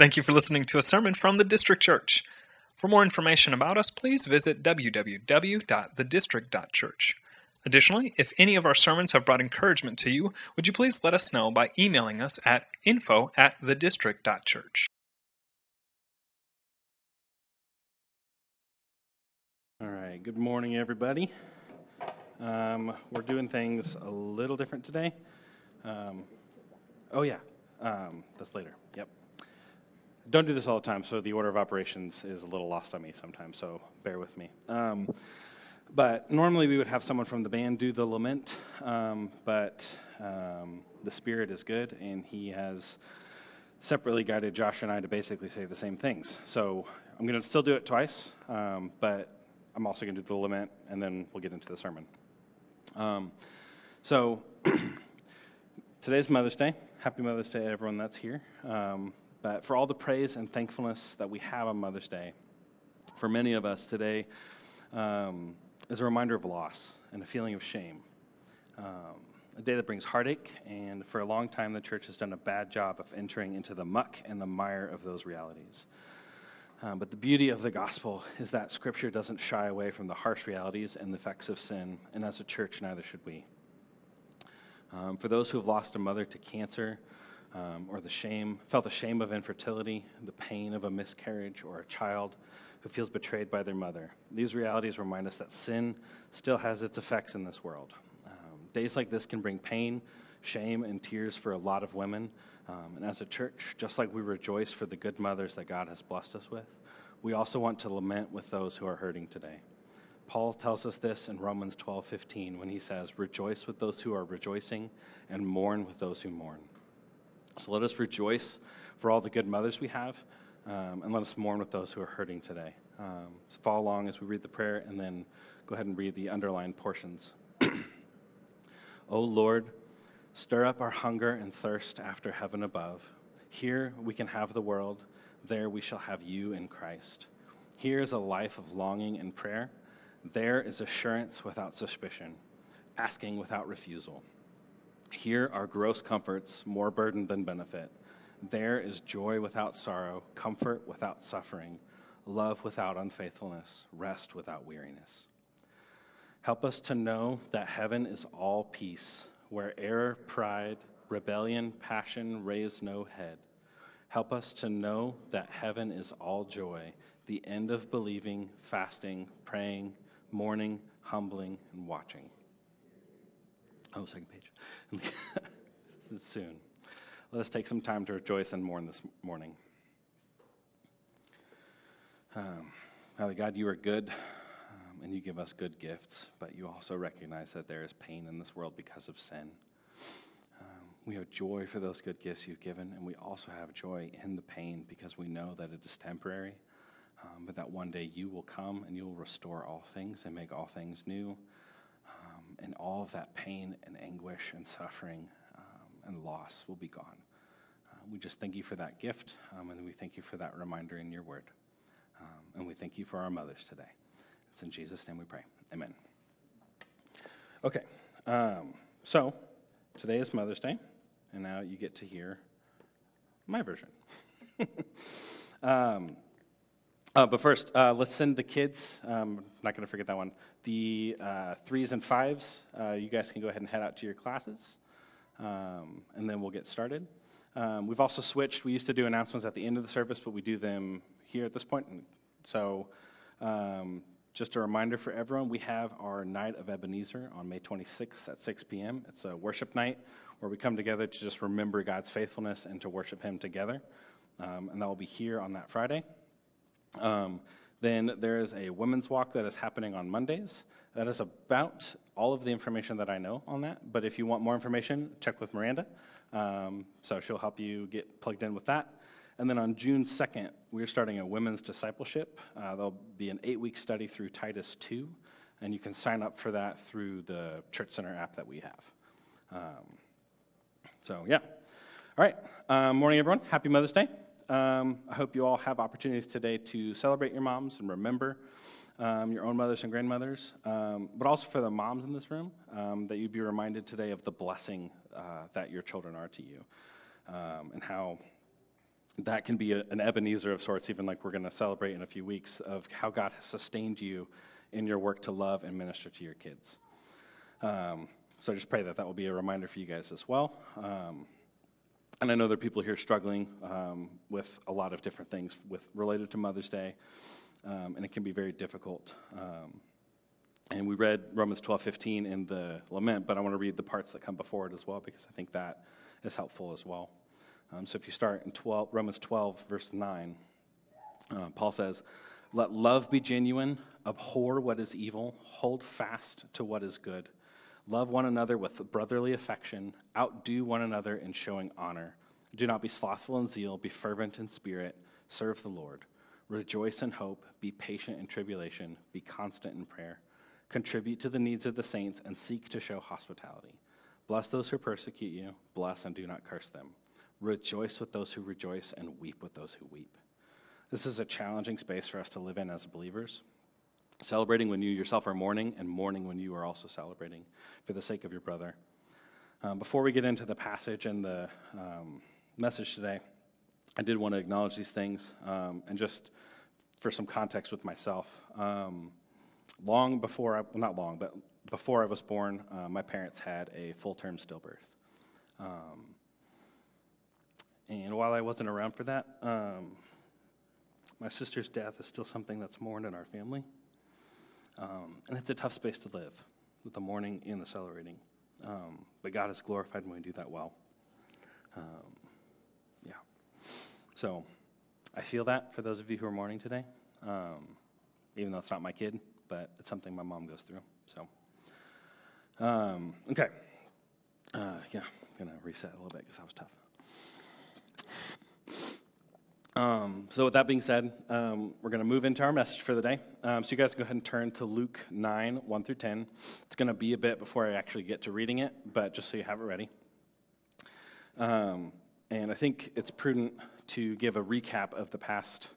Thank you for listening to a sermon from the District Church. For more information about us, please visit www.thedistrict.church. Additionally, if any of our sermons have brought encouragement to you, would you please let us know by emailing us at info at thedistrict.church. All right, good morning, everybody. Um, we're doing things a little different today. Um, oh, yeah, um, that's later. Yep. Don't do this all the time, so the order of operations is a little lost on me sometimes, so bear with me. Um, but normally we would have someone from the band do the lament, um, but um, the Spirit is good, and He has separately guided Josh and I to basically say the same things. So I'm going to still do it twice, um, but I'm also going to do the lament, and then we'll get into the sermon. Um, so today's Mother's Day. Happy Mother's Day to everyone that's here. Um, but for all the praise and thankfulness that we have on Mother's Day, for many of us today um, is a reminder of loss and a feeling of shame. Um, a day that brings heartache, and for a long time, the church has done a bad job of entering into the muck and the mire of those realities. Um, but the beauty of the gospel is that Scripture doesn't shy away from the harsh realities and the effects of sin, and as a church, neither should we. Um, for those who have lost a mother to cancer, um, or the shame, felt the shame of infertility, the pain of a miscarriage, or a child who feels betrayed by their mother, these realities remind us that sin still has its effects in this world. Um, days like this can bring pain, shame, and tears for a lot of women. Um, and as a church, just like we rejoice for the good mothers that God has blessed us with, we also want to lament with those who are hurting today. Paul tells us this in Romans 12:15 when he says, "Rejoice with those who are rejoicing and mourn with those who mourn." So let us rejoice for all the good mothers we have, um, and let us mourn with those who are hurting today. Um, so follow along as we read the prayer, and then go ahead and read the underlined portions. o Lord, stir up our hunger and thirst after heaven above. Here we can have the world, there we shall have you in Christ. Here is a life of longing and prayer. There is assurance without suspicion, asking without refusal. Here are gross comforts, more burden than benefit. There is joy without sorrow, comfort without suffering, love without unfaithfulness, rest without weariness. Help us to know that heaven is all peace, where error, pride, rebellion, passion raise no head. Help us to know that heaven is all joy, the end of believing, fasting, praying, mourning, humbling, and watching. Oh, second page. soon. Let us take some time to rejoice and mourn this morning. Um, Father God, you are good um, and you give us good gifts, but you also recognize that there is pain in this world because of sin. Um, we have joy for those good gifts you've given, and we also have joy in the pain because we know that it is temporary, um, but that one day you will come and you will restore all things and make all things new and all of that pain and anguish and suffering um, and loss will be gone. Uh, we just thank you for that gift, um, and we thank you for that reminder in your word. Um, and we thank you for our mothers today. It's in Jesus' name we pray. Amen. Okay, um, so today is Mother's Day, and now you get to hear my version. Uh, but first, uh, let's send the kids. Um, not going to forget that one. The uh, threes and fives, uh, you guys can go ahead and head out to your classes, um, and then we'll get started. Um, we've also switched. We used to do announcements at the end of the service, but we do them here at this point. So, um, just a reminder for everyone we have our Night of Ebenezer on May 26th at 6 p.m. It's a worship night where we come together to just remember God's faithfulness and to worship Him together. Um, and that will be here on that Friday. Um, then there is a women's walk that is happening on Mondays. That is about all of the information that I know on that. But if you want more information, check with Miranda. Um, so she'll help you get plugged in with that. And then on June 2nd, we're starting a women's discipleship. Uh, there'll be an eight week study through Titus 2, and you can sign up for that through the Church Center app that we have. Um, so, yeah. All right. Um, morning, everyone. Happy Mother's Day. Um, I hope you all have opportunities today to celebrate your moms and remember um, your own mothers and grandmothers, um, but also for the moms in this room, um, that you'd be reminded today of the blessing uh, that your children are to you um, and how that can be a, an Ebenezer of sorts, even like we're going to celebrate in a few weeks, of how God has sustained you in your work to love and minister to your kids. Um, so I just pray that that will be a reminder for you guys as well. And I know there are people here struggling um, with a lot of different things with related to Mother's Day, um, and it can be very difficult. Um, and we read Romans 12, 15 in the lament, but I want to read the parts that come before it as well because I think that is helpful as well. Um, so if you start in 12, Romans 12, verse 9, uh, Paul says, Let love be genuine, abhor what is evil, hold fast to what is good. Love one another with brotherly affection, outdo one another in showing honor. Do not be slothful in zeal, be fervent in spirit, serve the Lord. Rejoice in hope, be patient in tribulation, be constant in prayer. Contribute to the needs of the saints and seek to show hospitality. Bless those who persecute you, bless and do not curse them. Rejoice with those who rejoice and weep with those who weep. This is a challenging space for us to live in as believers. Celebrating when you yourself are mourning, and mourning when you are also celebrating for the sake of your brother. Um, before we get into the passage and the um, message today, I did want to acknowledge these things um, and just for some context with myself. Um, long before, I, well, not long, but before I was born, uh, my parents had a full term stillbirth. Um, and while I wasn't around for that, um, my sister's death is still something that's mourned in our family. Um, and it's a tough space to live with the mourning and the celebrating. Um, but God is glorified when we do that well. Um, yeah. So I feel that for those of you who are mourning today, um, even though it's not my kid, but it's something my mom goes through. So, um, okay. Uh, yeah, I'm going to reset a little bit because that was tough. Um, so, with that being said, um, we're going to move into our message for the day. Um, so, you guys go ahead and turn to Luke 9, 1 through 10. It's going to be a bit before I actually get to reading it, but just so you have it ready. Um, and I think it's prudent to give a recap of the past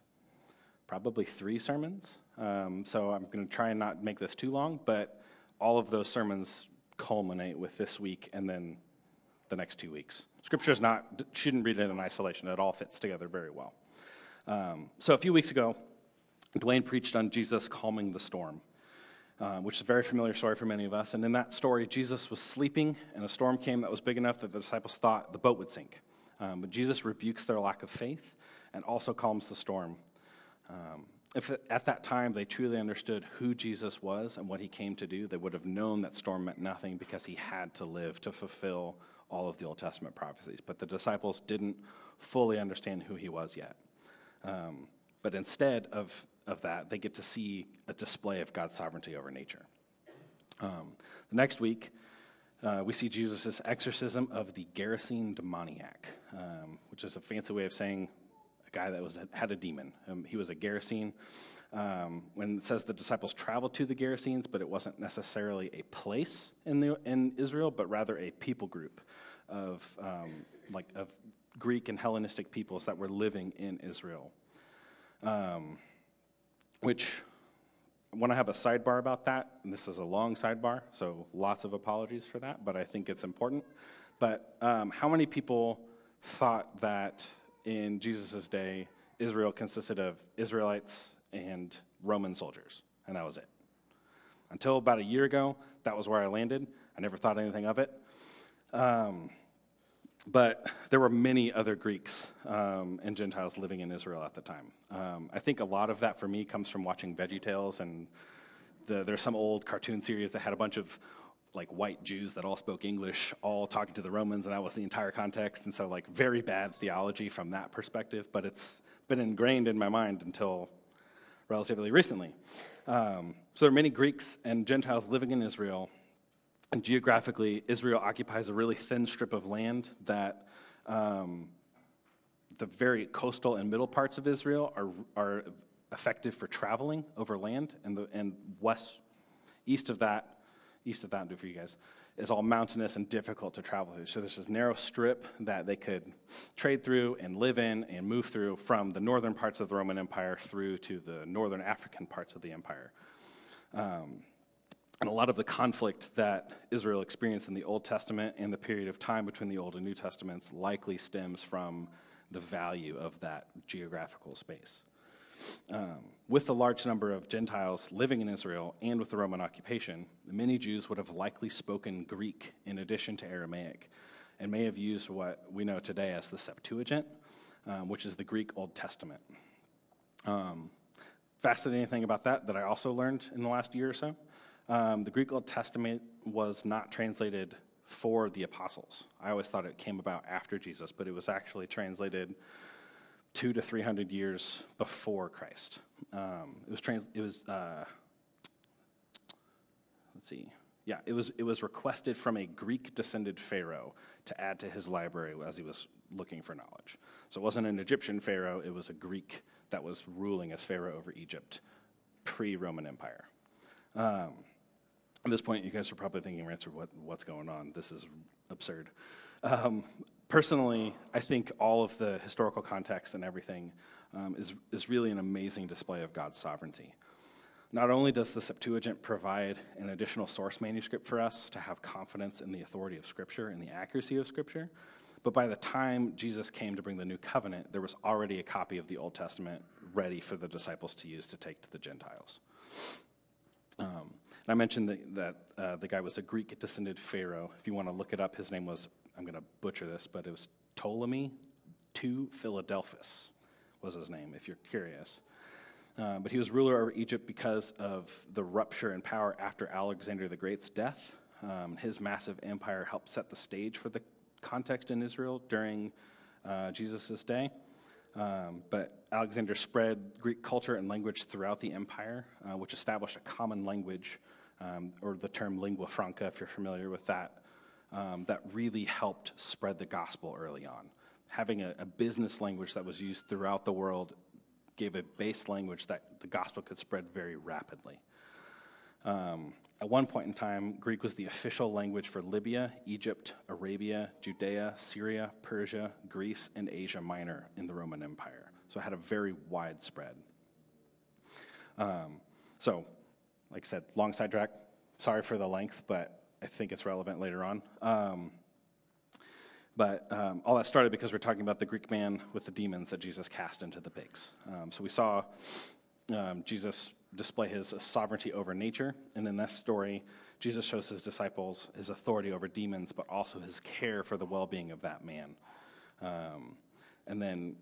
probably three sermons. Um, so, I'm going to try and not make this too long, but all of those sermons culminate with this week and then the next two weeks. Scripture is not, shouldn't read it in isolation. It all fits together very well. Um, so a few weeks ago, Dwayne preached on Jesus calming the storm, uh, which is a very familiar story for many of us. And in that story, Jesus was sleeping, and a storm came that was big enough that the disciples thought the boat would sink. Um, but Jesus rebukes their lack of faith and also calms the storm. Um, if at that time they truly understood who Jesus was and what he came to do, they would have known that storm meant nothing because he had to live to fulfill all of the Old Testament prophecies. But the disciples didn't fully understand who he was yet. Um, but instead of, of that, they get to see a display of God's sovereignty over nature. Um, the next week, uh, we see Jesus' exorcism of the Gerasene demoniac, um, which is a fancy way of saying a guy that was had a demon. Um, he was a Gerasene. Um, when it says the disciples traveled to the Gerasenes, but it wasn't necessarily a place in, the, in Israel, but rather a people group of um, like of Greek and Hellenistic peoples that were living in Israel. Um, which, I want to have a sidebar about that, and this is a long sidebar, so lots of apologies for that, but I think it's important. But um, how many people thought that in Jesus' day, Israel consisted of Israelites and Roman soldiers, and that was it? Until about a year ago, that was where I landed. I never thought anything of it. Um, but there were many other Greeks um, and Gentiles living in Israel at the time. Um, I think a lot of that for me comes from watching VeggieTales, and the, there's some old cartoon series that had a bunch of like white Jews that all spoke English, all talking to the Romans, and that was the entire context. And so, like, very bad theology from that perspective, but it's been ingrained in my mind until relatively recently. Um, so, there are many Greeks and Gentiles living in Israel and geographically, Israel occupies a really thin strip of land that um, the very coastal and middle parts of Israel are, are effective for traveling over land, and, the, and west, east of that, east of that, do for you guys, is all mountainous and difficult to travel through. So there's this narrow strip that they could trade through and live in and move through from the northern parts of the Roman Empire through to the northern African parts of the empire. Um, and a lot of the conflict that Israel experienced in the Old Testament and the period of time between the Old and New Testaments likely stems from the value of that geographical space. Um, with the large number of Gentiles living in Israel and with the Roman occupation, many Jews would have likely spoken Greek in addition to Aramaic and may have used what we know today as the Septuagint, um, which is the Greek Old Testament. Um, fascinating thing about that that I also learned in the last year or so um, the Greek Old Testament was not translated for the apostles. I always thought it came about after Jesus, but it was actually translated two to three hundred years before Christ. Um, it was trans- it was uh, let's see, yeah, it was it was requested from a Greek descended pharaoh to add to his library as he was looking for knowledge. So it wasn't an Egyptian pharaoh; it was a Greek that was ruling as pharaoh over Egypt, pre Roman Empire. Um, at this point, you guys are probably thinking, Ransford, what, what's going on? This is absurd. Um, personally, I think all of the historical context and everything um, is, is really an amazing display of God's sovereignty. Not only does the Septuagint provide an additional source manuscript for us to have confidence in the authority of Scripture and the accuracy of Scripture, but by the time Jesus came to bring the new covenant, there was already a copy of the Old Testament ready for the disciples to use to take to the Gentiles. Um, and I mentioned that, that uh, the guy was a Greek descended pharaoh. If you want to look it up, his name was, I'm going to butcher this, but it was Ptolemy II Philadelphus was his name, if you're curious. Uh, but he was ruler over Egypt because of the rupture in power after Alexander the Great's death. Um, his massive empire helped set the stage for the context in Israel during uh, Jesus' day. Um, but Alexander spread Greek culture and language throughout the empire, uh, which established a common language, um, or the term lingua franca, if you're familiar with that, um, that really helped spread the gospel early on. Having a, a, business language that was used throughout the world gave a base language that the gospel could spread very rapidly. Um, at one point in time, Greek was the official language for Libya, Egypt, Arabia, Judea, Syria, Persia, Greece, and Asia Minor in the Roman Empire. So it had a very wide spread. Um, so, like I said, long sidetrack. Sorry for the length, but I think it's relevant later on. Um, but um, all that started because we're talking about the Greek man with the demons that Jesus cast into the pigs. Um, so we saw um, Jesus display his sovereignty over nature. And in this story, Jesus shows his disciples his authority over demons, but also his care for the well being of that man. Um, and then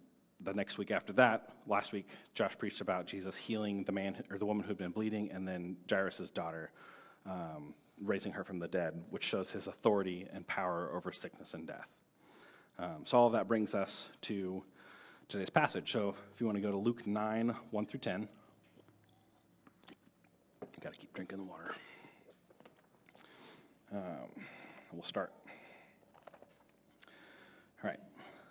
the next week after that, last week, Josh preached about Jesus healing the man or the woman who'd been bleeding, and then Jairus' daughter, um, raising her from the dead, which shows his authority and power over sickness and death. Um, so all of that brings us to today's passage. So if you want to go to Luke 9, 1 through 10. you Got to keep drinking the water. Um, we'll start. All right. It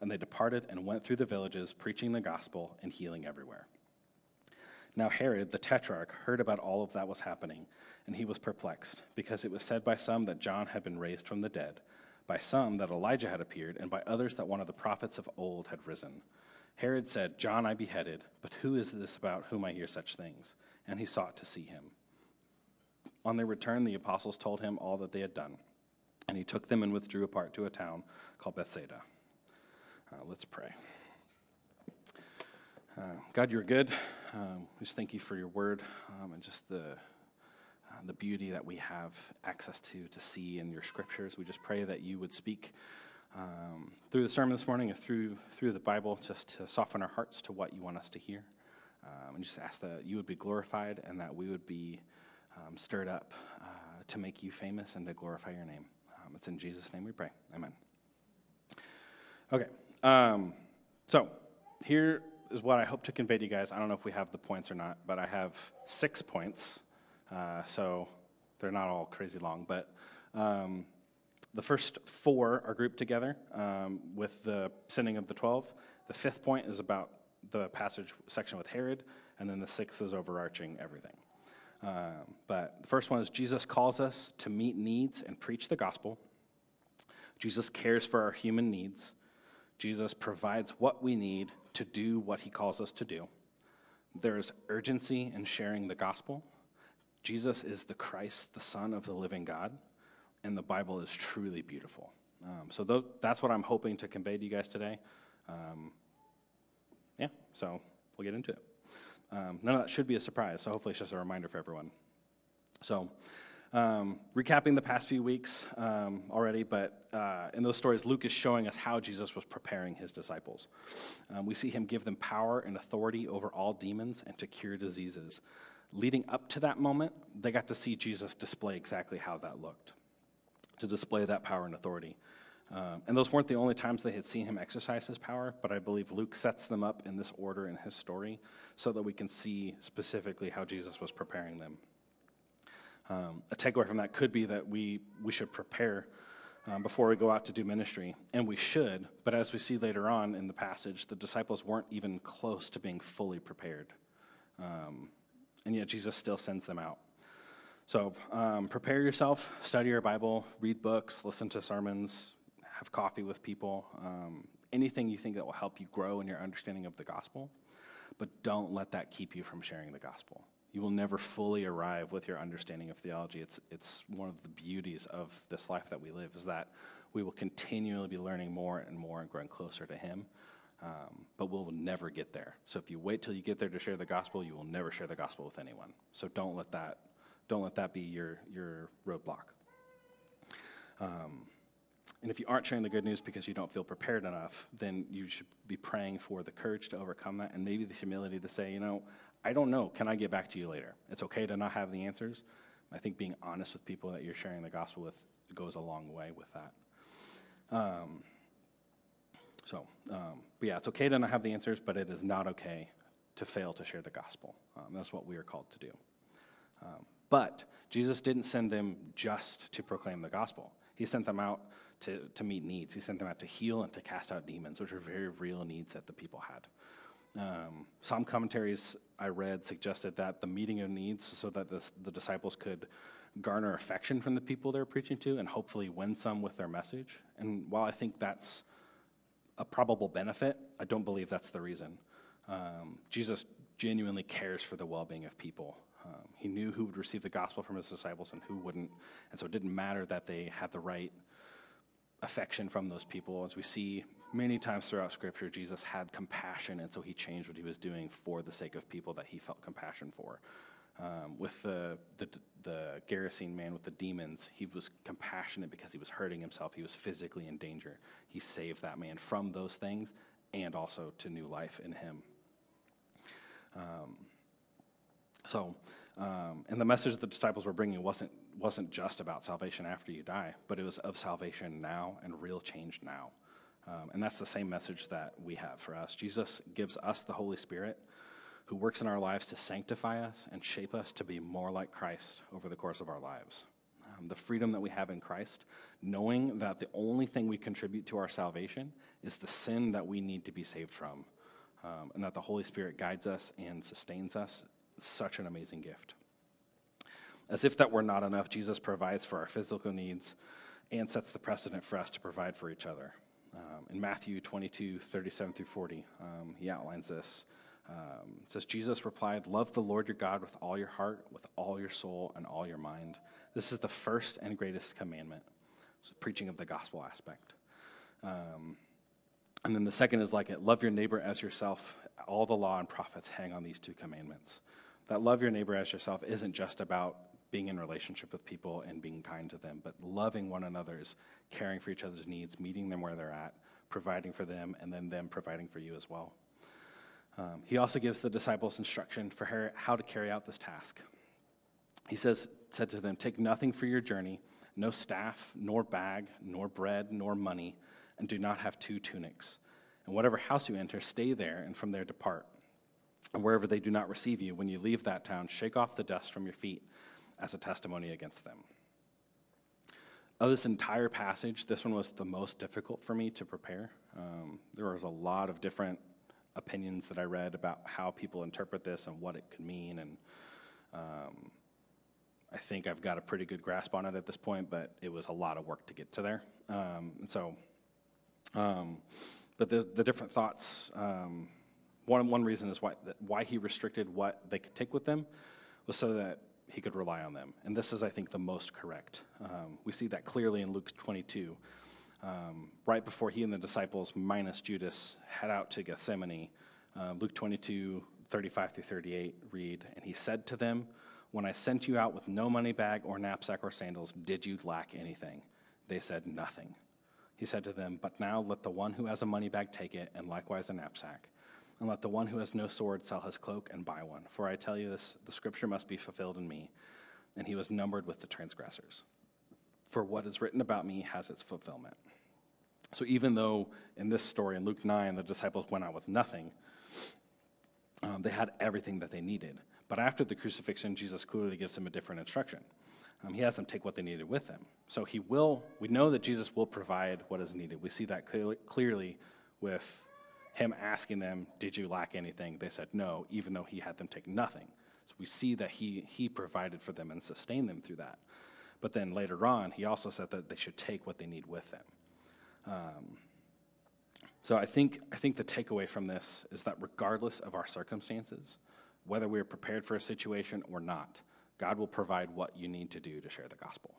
And they departed and went through the villages, preaching the gospel and healing everywhere. Now Herod the tetrarch heard about all of that was happening, and he was perplexed, because it was said by some that John had been raised from the dead, by some that Elijah had appeared, and by others that one of the prophets of old had risen. Herod said, John I beheaded, but who is this about whom I hear such things? And he sought to see him. On their return, the apostles told him all that they had done, and he took them and withdrew apart to a town called Bethsaida. Uh, let's pray. Uh, God, you're good. Um, we just thank you for your word um, and just the, uh, the beauty that we have access to to see in your scriptures. We just pray that you would speak um, through the sermon this morning and through, through the Bible just to soften our hearts to what you want us to hear. Um, and just ask that you would be glorified and that we would be um, stirred up uh, to make you famous and to glorify your name. Um, it's in Jesus' name we pray. Amen. Okay. Um, so here is what I hope to convey to you guys. I don't know if we have the points or not, but I have six points. Uh, so they're not all crazy long, but um, the first four are grouped together um, with the sending of the 12. The fifth point is about the passage section with Herod, and then the sixth is overarching everything. Um, but the first one is Jesus calls us to meet needs and preach the gospel. Jesus cares for our human needs. Jesus provides what we need to do what he calls us to do. There is urgency in sharing the gospel. Jesus is the Christ, the Son of the living God, and the Bible is truly beautiful. Um, so th- that's what I'm hoping to convey to you guys today. Um, yeah, so we'll get into it. Um, none of that should be a surprise, so hopefully it's just a reminder for everyone. So, um, recapping the past few weeks um, already, but uh, in those stories, Luke is showing us how Jesus was preparing his disciples. Um, we see him give them power and authority over all demons and to cure diseases. Leading up to that moment, they got to see Jesus display exactly how that looked, to display that power and authority. Um, and those weren't the only times they had seen him exercise his power, but I believe Luke sets them up in this order in his story so that we can see specifically how Jesus was preparing them. Um, a takeaway from that could be that we, we should prepare um, before we go out to do ministry, and we should, but as we see later on in the passage, the disciples weren't even close to being fully prepared. Um, and yet Jesus still sends them out. So um, prepare yourself, study your Bible, read books, listen to sermons, have coffee with people, um, anything you think that will help you grow in your understanding of the gospel. But don't let that keep you from sharing the gospel. You will never fully arrive with your understanding of theology. It's, it's one of the beauties of this life that we live is that we will continually be learning more and more and growing closer to Him. Um, but we'll never get there. So if you wait till you get there to share the gospel, you will never share the gospel with anyone. So don't let that don't let that be your your roadblock. Um, and if you aren't sharing the good news because you don't feel prepared enough, then you should be praying for the courage to overcome that and maybe the humility to say, you know, I don't know. Can I get back to you later? It's okay to not have the answers. I think being honest with people that you're sharing the gospel with goes a long way with that. Um, so, um, but yeah, it's okay to not have the answers, but it is not okay to fail to share the gospel. Um, that's what we are called to do. Um, but Jesus didn't send them just to proclaim the gospel, He sent them out to, to meet needs. He sent them out to heal and to cast out demons, which are very real needs that the people had. Um, some commentaries I read suggested that the meeting of needs so that the, the disciples could garner affection from the people they're preaching to and hopefully win some with their message. And while I think that's a probable benefit, I don't believe that's the reason. Um, Jesus genuinely cares for the well being of people. Um, he knew who would receive the gospel from his disciples and who wouldn't. And so it didn't matter that they had the right affection from those people. As we see many times throughout Scripture, Jesus had compassion, and so he changed what he was doing for the sake of people that he felt compassion for. Um, with the, the, the Gerasene man with the demons, he was compassionate because he was hurting himself. He was physically in danger. He saved that man from those things and also to new life in him. Um, so, um, and the message that the disciples were bringing wasn't, wasn't just about salvation after you die, but it was of salvation now and real change now. Um, and that's the same message that we have for us. Jesus gives us the Holy Spirit who works in our lives to sanctify us and shape us to be more like Christ over the course of our lives. Um, the freedom that we have in Christ, knowing that the only thing we contribute to our salvation is the sin that we need to be saved from, um, and that the Holy Spirit guides us and sustains us, such an amazing gift. As if that were not enough, Jesus provides for our physical needs and sets the precedent for us to provide for each other. Um, in Matthew 22, 37 through 40, um, he outlines this. Um, it says, Jesus replied, Love the Lord your God with all your heart, with all your soul, and all your mind. This is the first and greatest commandment. So, preaching of the gospel aspect. Um, and then the second is like it love your neighbor as yourself. All the law and prophets hang on these two commandments. That love your neighbor as yourself isn't just about being in relationship with people and being kind to them, but loving one another is caring for each other's needs, meeting them where they're at, providing for them, and then them providing for you as well. Um, he also gives the disciples instruction for her, how to carry out this task. He says, said to them, Take nothing for your journey, no staff, nor bag, nor bread, nor money, and do not have two tunics. And whatever house you enter, stay there, and from there depart. And wherever they do not receive you, when you leave that town, shake off the dust from your feet as a testimony against them. Of this entire passage, this one was the most difficult for me to prepare. Um, there was a lot of different opinions that I read about how people interpret this and what it could mean. And um, I think I've got a pretty good grasp on it at this point, but it was a lot of work to get to there. Um, and so, um, but the, the different thoughts, um, one, one reason is why, why he restricted what they could take with them was so that he could rely on them. And this is, I think, the most correct. Um, we see that clearly in Luke 22. Um, right before he and the disciples, minus Judas, head out to Gethsemane, uh, Luke 22, 35 through 38 read, And he said to them, When I sent you out with no money bag or knapsack or sandals, did you lack anything? They said, Nothing. He said to them, But now let the one who has a money bag take it, and likewise a knapsack. And let the one who has no sword sell his cloak and buy one. For I tell you this, the scripture must be fulfilled in me. And he was numbered with the transgressors. For what is written about me has its fulfillment. So even though in this story, in Luke 9, the disciples went out with nothing, um, they had everything that they needed. But after the crucifixion, Jesus clearly gives them a different instruction. Um, he has them take what they needed with them. So he will, we know that Jesus will provide what is needed. We see that clearly, clearly with him asking them, Did you lack anything? They said no, even though he had them take nothing. So we see that he, he provided for them and sustained them through that. But then later on, he also said that they should take what they need with them. Um, so I think, I think the takeaway from this is that regardless of our circumstances, whether we're prepared for a situation or not, God will provide what you need to do to share the gospel.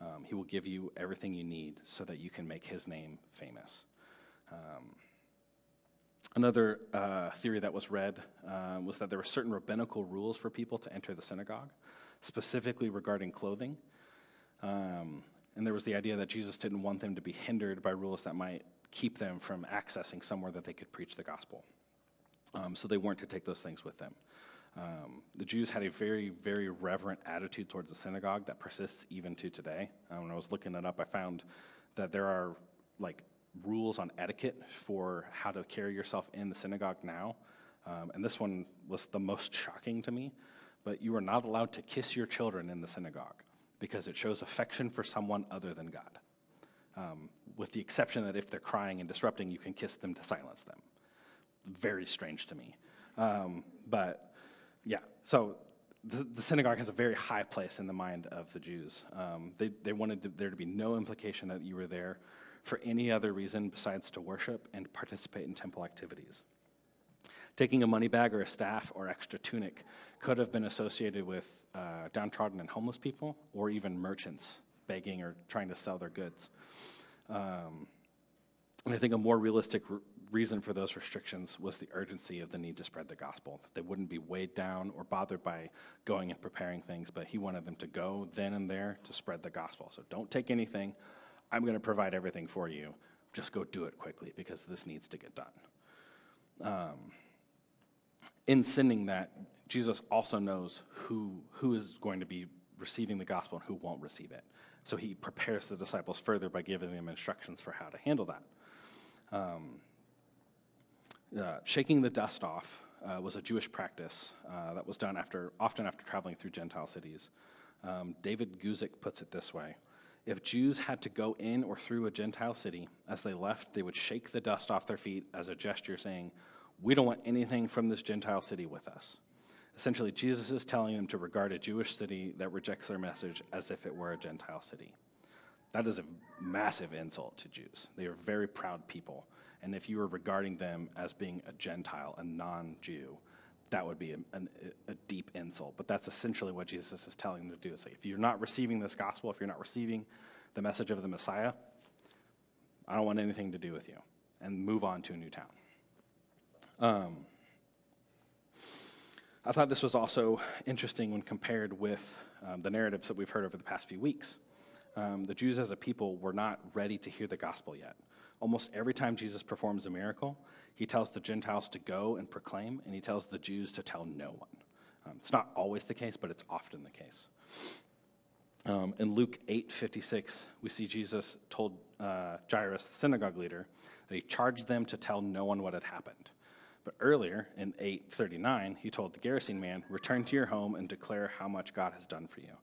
Um, he will give you everything you need so that you can make his name famous. Um, another uh, theory that was read uh, was that there were certain rabbinical rules for people to enter the synagogue, specifically regarding clothing. Um, and there was the idea that Jesus didn't want them to be hindered by rules that might keep them from accessing somewhere that they could preach the gospel. Um, so they weren't to take those things with them. Um, the Jews had a very, very reverent attitude towards the synagogue that persists even to today. Um, when I was looking it up, I found that there are like rules on etiquette for how to carry yourself in the synagogue now. Um, and this one was the most shocking to me. But you are not allowed to kiss your children in the synagogue because it shows affection for someone other than God. Um, with the exception that if they're crying and disrupting, you can kiss them to silence them. Very strange to me. Um, but yeah, so the, the, synagogue has a very high place in the mind of the Jews. Um, they, they wanted to, there to be no implication that you were there for any other reason besides to worship and participate in temple activities. Taking a money bag or a staff or extra tunic could have been associated with uh, downtrodden and homeless people or even merchants begging or trying to sell their goods. Um, and I think a more realistic reason for those restrictions was the urgency of the need to spread the gospel. That they wouldn't be weighed down or bothered by going and preparing things, but he wanted them to go then and there to spread the gospel. So don't take anything. I'm going to provide everything for you. Just go do it quickly because this needs to get done. Um, in sending that, Jesus also knows who, who is going to be receiving the gospel and who won't receive it. So he prepares the disciples further by giving them instructions for how to handle that. Um, uh, shaking the dust off uh, was a Jewish practice uh, that was done after, often after traveling through Gentile cities. Um, David Guzik puts it this way If Jews had to go in or through a Gentile city, as they left, they would shake the dust off their feet as a gesture saying, We don't want anything from this Gentile city with us. Essentially, Jesus is telling them to regard a Jewish city that rejects their message as if it were a Gentile city. That is a massive insult to Jews. They are very proud people. And if you were regarding them as being a Gentile, a non Jew, that would be a, a, a, deep insult. But that's essentially what Jesus is telling them to do. It's like, if you're not receiving this gospel, if you're not receiving the message of the Messiah, I don't want anything to do with you. And move on to a new town. Um, I thought this was also interesting when compared with um, the narratives that we've heard over the past few weeks. Um, the Jews as a people were not ready to hear the gospel yet. Almost every time Jesus performs a miracle, he tells the Gentiles to go and proclaim, and he tells the Jews to tell no one. Um, it's not always the case, but it's often the case. Um, in Luke 8 56, we see Jesus told uh, Jairus, the synagogue leader, that he charged them to tell no one what had happened. But earlier in 839, he told the Gerasene man, Return to your home and declare how much God has done for you.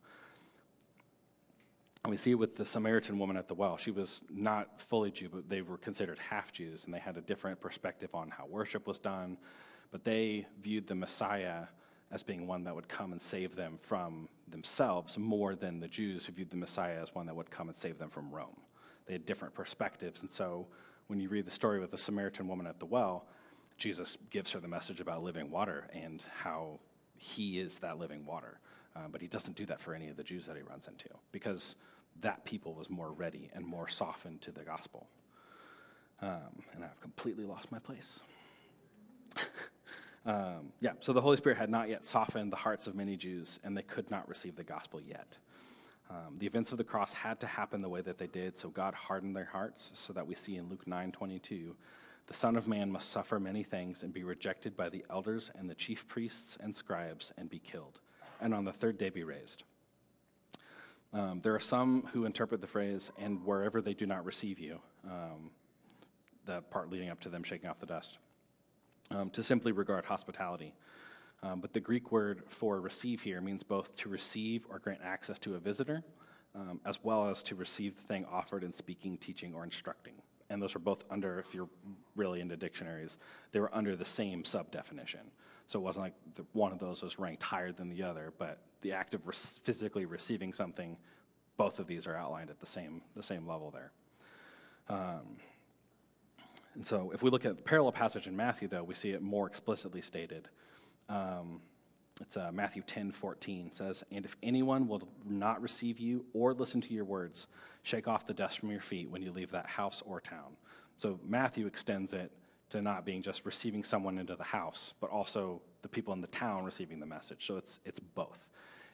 And we see it with the Samaritan woman at the well. She was not fully Jew, but they were considered half Jews, and they had a different perspective on how worship was done. But they viewed the Messiah as being one that would come and save them from themselves more than the Jews who viewed the Messiah as one that would come and save them from Rome. They had different perspectives. And so when you read the story with the Samaritan woman at the well, Jesus gives her the message about living water and how he is that living water. Uh, but he doesn't do that for any of the Jews that he runs into because that people was more ready and more softened to the gospel. Um, and I've completely lost my place. um, yeah, so the Holy Spirit had not yet softened the hearts of many Jews, and they could not receive the gospel yet. Um, the events of the cross had to happen the way that they did, so God hardened their hearts, so that we see in Luke 9 22, the Son of Man must suffer many things and be rejected by the elders and the chief priests and scribes and be killed, and on the third day be raised. Um, there are some who interpret the phrase, and wherever they do not receive you, um, the part leading up to them shaking off the dust, um, to simply regard hospitality. Um, but the Greek word for receive here means both to receive or grant access to a visitor, um, as well as to receive the thing offered in speaking, teaching, or instructing. And those are both under, if you're really into dictionaries, they were under the same sub definition. So it wasn't like the, one of those was ranked higher than the other, but the act of physically receiving something, both of these are outlined at the same, the same level there. Um, and so if we look at the parallel passage in Matthew, though, we see it more explicitly stated. Um, it's uh, Matthew 10 14 says, And if anyone will not receive you or listen to your words, shake off the dust from your feet when you leave that house or town. So Matthew extends it to not being just receiving someone into the house, but also the people in the town receiving the message. So it's, it's both.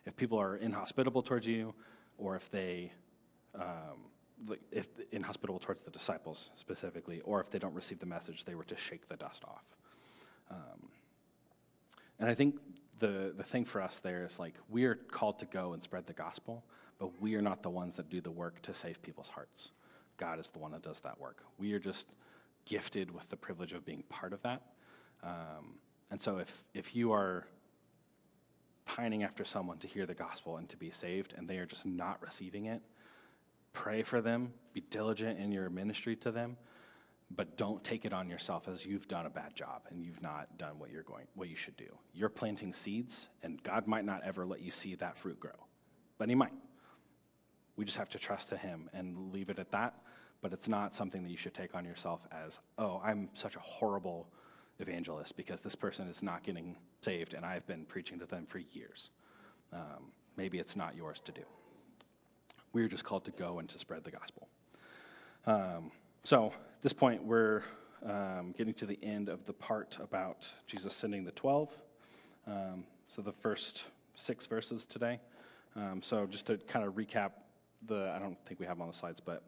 If people are inhospitable towards you, or if they, um, if inhospitable towards the disciples specifically, or if they don't receive the message, they were to shake the dust off. Um, and I think the, the thing for us there is like we are called to go and spread the gospel, but we are not the ones that do the work to save people's hearts. God is the one that does that work. We are just gifted with the privilege of being part of that. Um, and so if, if you are pining after someone to hear the gospel and to be saved, and they are just not receiving it, pray for them, be diligent in your ministry to them, but don't take it on yourself as you've done a bad job and you've not done what you're going what you should do. You're planting seeds, and God might not ever let you see that fruit grow, but He might. We just have to trust to Him and leave it at that but it's not something that you should take on yourself as, oh, I'm such a horrible evangelist because this person is not getting saved and I've been preaching to them for years. Um, maybe it's not yours to do. We're just called to go and to spread the gospel. Um, so at this point, we're um, getting to the end of the part about Jesus sending the 12. Um, so the first six verses today. Um, so just to kind of recap the, I don't think we have them on the slides, but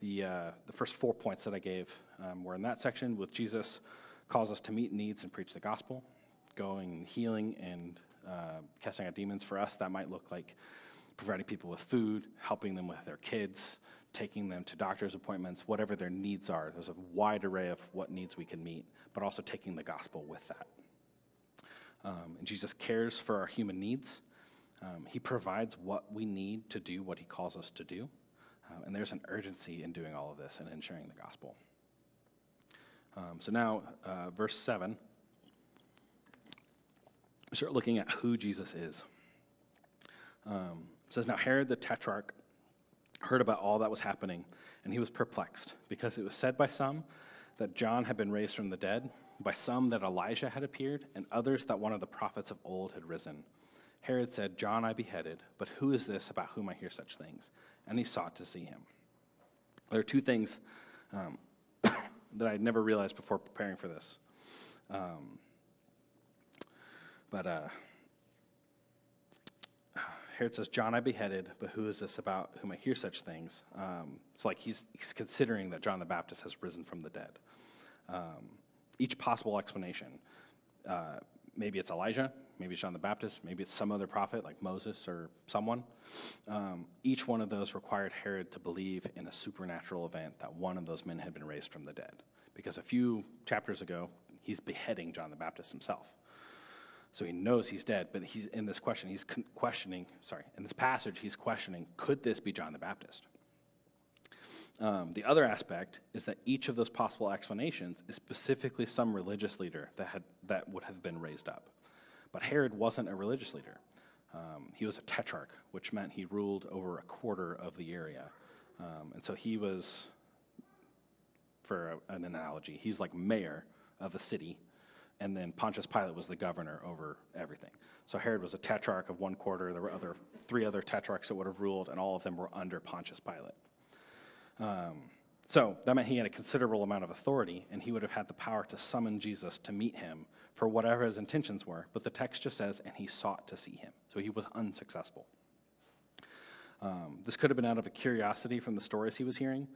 the, uh, the first four points that I gave um, were in that section with Jesus calls us to meet needs and preach the gospel, going and healing and uh, casting out demons. For us, that might look like providing people with food, helping them with their kids, taking them to doctor's appointments, whatever their needs are. There's a wide array of what needs we can meet, but also taking the gospel with that. Um, and Jesus cares for our human needs. Um, he provides what we need to do what he calls us to do. Um, and there's an urgency in doing all of this and in sharing the gospel. Um, so now, uh, verse 7, we start looking at who Jesus is. Um, says, Now Herod the Tetrarch heard about all that was happening, and he was perplexed, because it was said by some that John had been raised from the dead, by some that Elijah had appeared, and others that one of the prophets of old had risen. Herod said, John I beheaded, but who is this about whom I hear such things? And he sought to see him. There are two things um, that I'd never realized before preparing for this. Um, but uh, Herod says, John I beheaded, but who is this about whom I hear such things? Um, it's like he's, he's, considering that John the Baptist has risen from the dead. Um, each possible explanation. Uh, maybe it's Elijah, maybe it's John the Baptist, maybe it's some other prophet like Moses or someone. Um, each one of those required Herod to believe in a supernatural event that one of those men had been raised from the dead. Because a few chapters ago, he's beheading John the Baptist himself. So he knows he's dead, but he's in this question, he's questioning, sorry, in this passage, he's questioning, could this be John the Baptist? Um, the other aspect is that each of those possible explanations is specifically some religious leader that, had, that would have been raised up. But Herod wasn't a religious leader. Um, he was a tetrarch, which meant he ruled over a quarter of the area. Um, and so he was, for a, an analogy, he's like mayor of a city, and then Pontius Pilate was the governor over everything. So Herod was a tetrarch of one quarter. There were other three other tetrarchs that would have ruled, and all of them were under Pontius Pilate. Um, so that meant he had a considerable amount of authority, and he would have had the power to summon Jesus to meet him for whatever his intentions were. But the text just says, and he sought to see him. So he was unsuccessful. Um, this could have been out of a curiosity from the stories he was hearing,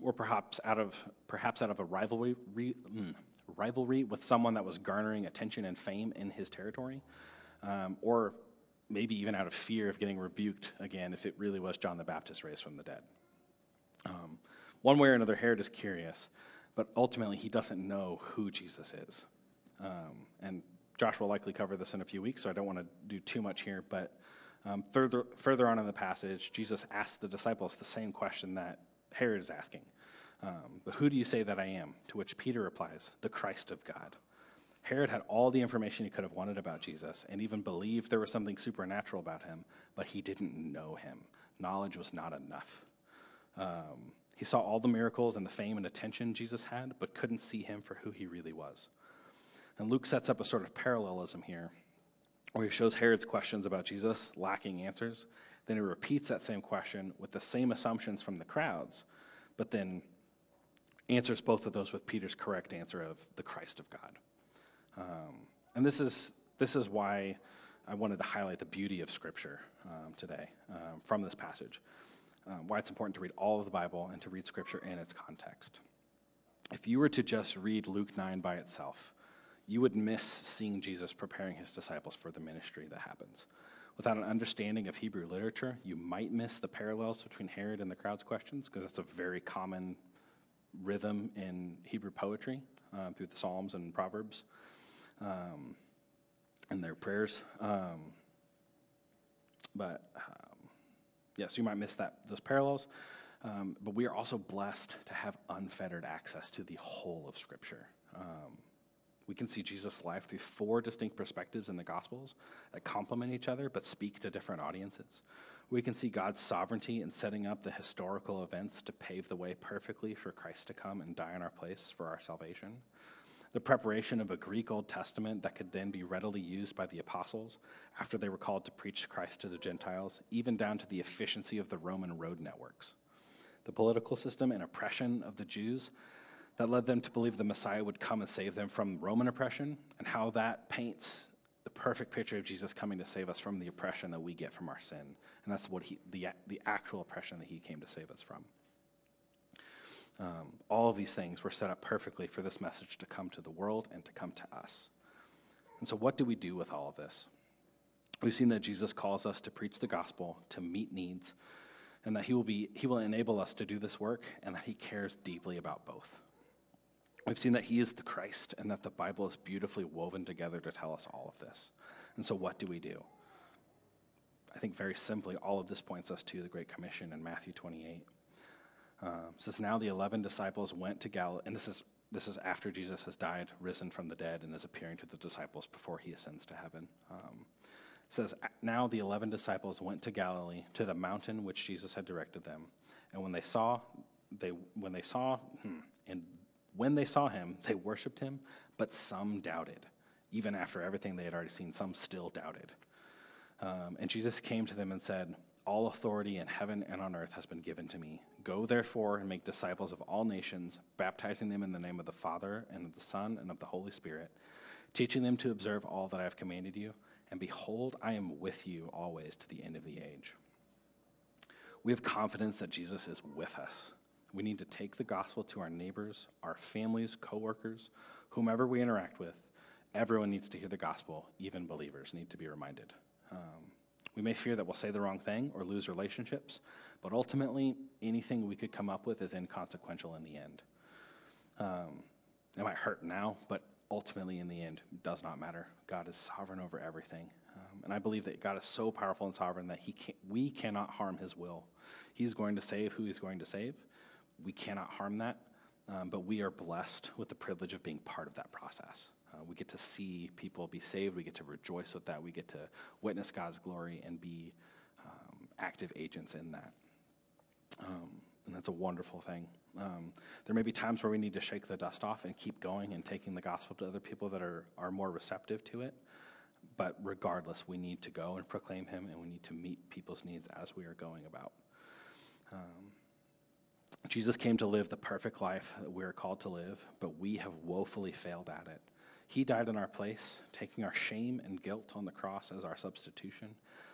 or perhaps out of perhaps out of a rivalry re, mm, rivalry with someone that was garnering attention and fame in his territory, um, or maybe even out of fear of getting rebuked again if it really was John the Baptist raised from the dead. Um, one way or another, Herod is curious, but ultimately he doesn't know who Jesus is. Um, and Josh will likely cover this in a few weeks, so I don't want to do too much here. But um, further, further on in the passage, Jesus asks the disciples the same question that Herod is asking. Um, but who do you say that I am? To which Peter replies, the Christ of God. Herod had all the information he could have wanted about Jesus and even believed there was something supernatural about him, but he didn't know him. Knowledge was not enough. Um, he saw all the miracles and the fame and attention Jesus had, but couldn't see him for who he really was. And Luke sets up a sort of parallelism here, where he shows Herod's questions about Jesus lacking answers. Then he repeats that same question with the same assumptions from the crowds, but then answers both of those with Peter's correct answer of the Christ of God. Um, and this is, this is why I wanted to highlight the beauty of Scripture um, today um, from this passage um, why it's important to read all of the Bible and to read Scripture in its context. If you were to just read Luke 9 by itself, you would miss seeing Jesus preparing his disciples for the ministry that happens. Without an understanding of Hebrew literature, you might miss the parallels between Herod and the crowd's questions, because that's a very common rhythm in Hebrew poetry um, through the Psalms and Proverbs um, and their prayers. Um, but yes, you might miss that those parallels. Um, but we are also blessed to have unfettered access to the whole of Scripture. Um, we can see Jesus' life through four distinct perspectives in the Gospels that complement each other but speak to different audiences. We can see God's sovereignty in setting up the historical events to pave the way perfectly for Christ to come and die in our place for our salvation the preparation of a Greek Old Testament that could then be readily used by the apostles after they were called to preach Christ to the Gentiles, even down to the efficiency of the Roman road networks. The political system and oppression of the Jews that led them to believe the Messiah would come and save them from Roman oppression, and how that paints the perfect picture of Jesus coming to save us from the oppression that we get from our sin. And that's what he, the, the actual oppression that he came to save us from. Um, all of these things were set up perfectly for this message to come to the world and to come to us. And so, what do we do with all of this? We've seen that Jesus calls us to preach the gospel, to meet needs, and that he will, be, he will enable us to do this work, and that he cares deeply about both. We've seen that he is the Christ, and that the Bible is beautifully woven together to tell us all of this. And so, what do we do? I think very simply, all of this points us to the Great Commission in Matthew 28. Um, says now the eleven disciples went to Galilee, and this is this is after Jesus has died, risen from the dead, and is appearing to the disciples before he ascends to heaven. Um, says now the eleven disciples went to Galilee to the mountain which Jesus had directed them, and when they saw they when they saw hmm, and when they saw him, they worshipped him, but some doubted. Even after everything they had already seen, some still doubted. Um, and Jesus came to them and said, All authority in heaven and on earth has been given to me. Go therefore and make disciples of all nations, baptizing them in the name of the Father and of the Son and of the Holy Spirit, teaching them to observe all that I have commanded you. And behold, I am with you always to the end of the age. We have confidence that Jesus is with us. We need to take the gospel to our neighbors, our families, coworkers, whomever we interact with. Everyone needs to hear the gospel, even believers need to be reminded. Um, we may fear that we'll say the wrong thing or lose relationships, but ultimately, anything we could come up with is inconsequential in the end. Um, it might hurt now, but ultimately, in the end, does not matter. God is sovereign over everything. Um, and I believe that God is so powerful and sovereign that he can, we cannot harm his will. He's going to save who he's going to save. We cannot harm that, um, but we are blessed with the privilege of being part of that process. Uh, we get to see people be saved. We get to rejoice with that. We get to witness God's glory and be um, active agents in that. Um, and that's a wonderful thing. Um, there may be times where we need to shake the dust off and keep going and taking the gospel to other people that are, are more receptive to it. But regardless, we need to go and proclaim him and we need to meet people's needs as we are going about. Um, Jesus came to live the perfect life that we are called to live, but we have woefully failed at it. He died in our place, taking our shame and guilt on the cross as our substitution,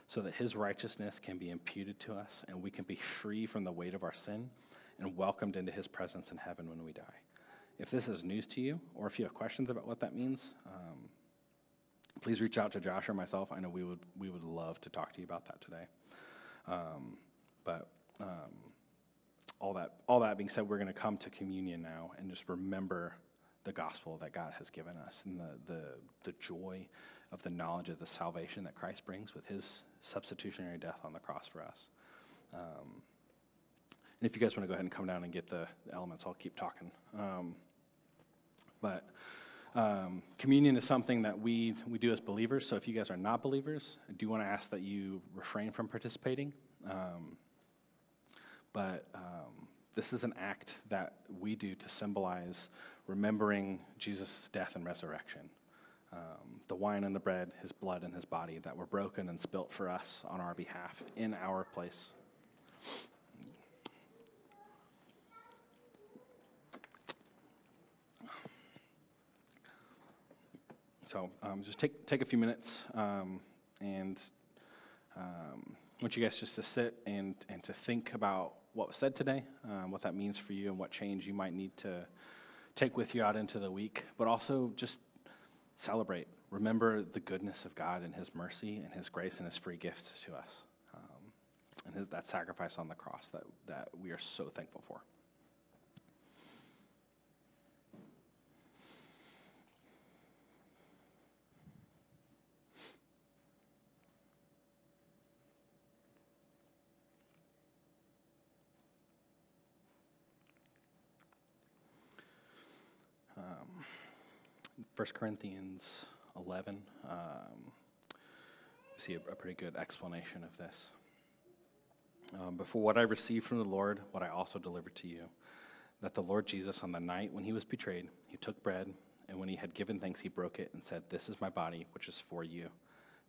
so that his righteousness can be imputed to us and we can be free from the weight of our sin and welcomed into his presence in heaven when we die. If this is news to you, or if you have questions about what that means, um, please reach out to Josh or myself. I know we would, we would love to talk to you about that today. Um, but um, all, that, all that being said, we're going to come to communion now and just remember the gospel that God has given us and the, the, the joy of the knowledge of the salvation that Christ brings with his substitutionary death on the cross for us. Um, and if you guys want to go ahead and come down and get the, elements, I'll keep talking. Um, but um, communion is something that we, we do as believers. So if you guys are not believers, I do want to ask that you refrain from participating. Um, but um, this is an act that we do to symbolize remembering Jesus' death and resurrection. Um, the wine and the bread, his blood and his body that were broken and spilt for us on our behalf in our place. So um, just take, take a few minutes um, and um, I want you guys just to sit and, and to think about what was said today, um, what that means for you, and what change you might need to take with you out into the week, but also just celebrate. Remember the goodness of God and His mercy and His grace and His free gifts to us, um, and his, that sacrifice on the cross that, that we are so thankful for. 1 Corinthians 11, um, we see a, a, pretty good explanation of this. Um, but for what I received from the Lord, what I also delivered to you, that the Lord Jesus, on the night when he was betrayed, he took bread, and when he had given thanks, he broke it and said, This is my body, which is for you.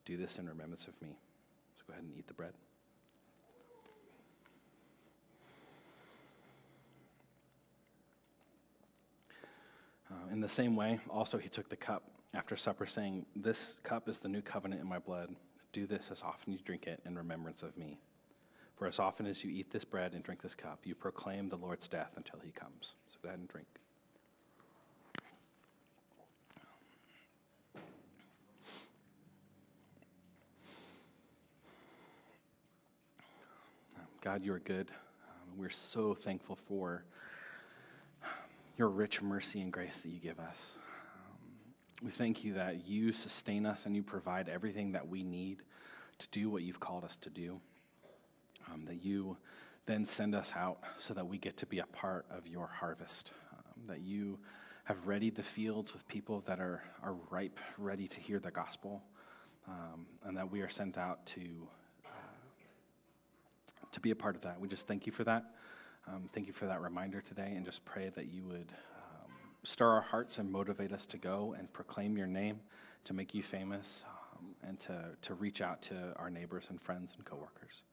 Do this in remembrance of me. So go ahead and eat the bread. Uh, in the same way, also he took the cup after supper, saying, This cup is the new covenant in my blood. Do this as often as you drink it in remembrance of me. For as often as you eat this bread and drink this cup, you proclaim the Lord's death until he comes. So go ahead and drink. God, you are good. Um, we're so thankful for your rich mercy and grace that you give us. Um, we thank you that you sustain us and you provide everything that we need to do what you've called us to do. Um, that you then send us out so that we get to be a part of your harvest. Um, that you have readied the fields with people that are, are ripe, ready to hear the gospel. Um, and that we are sent out to, uh, to be a part of that. We just thank you for that. Um, thank you for that reminder today, and just pray that you would um, stir our hearts and motivate us to go and proclaim your name, to make you famous, um, and to, to reach out to our neighbors and friends and coworkers.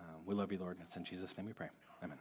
Um, we love you, Lord, and it's in Jesus' name we pray. Amen.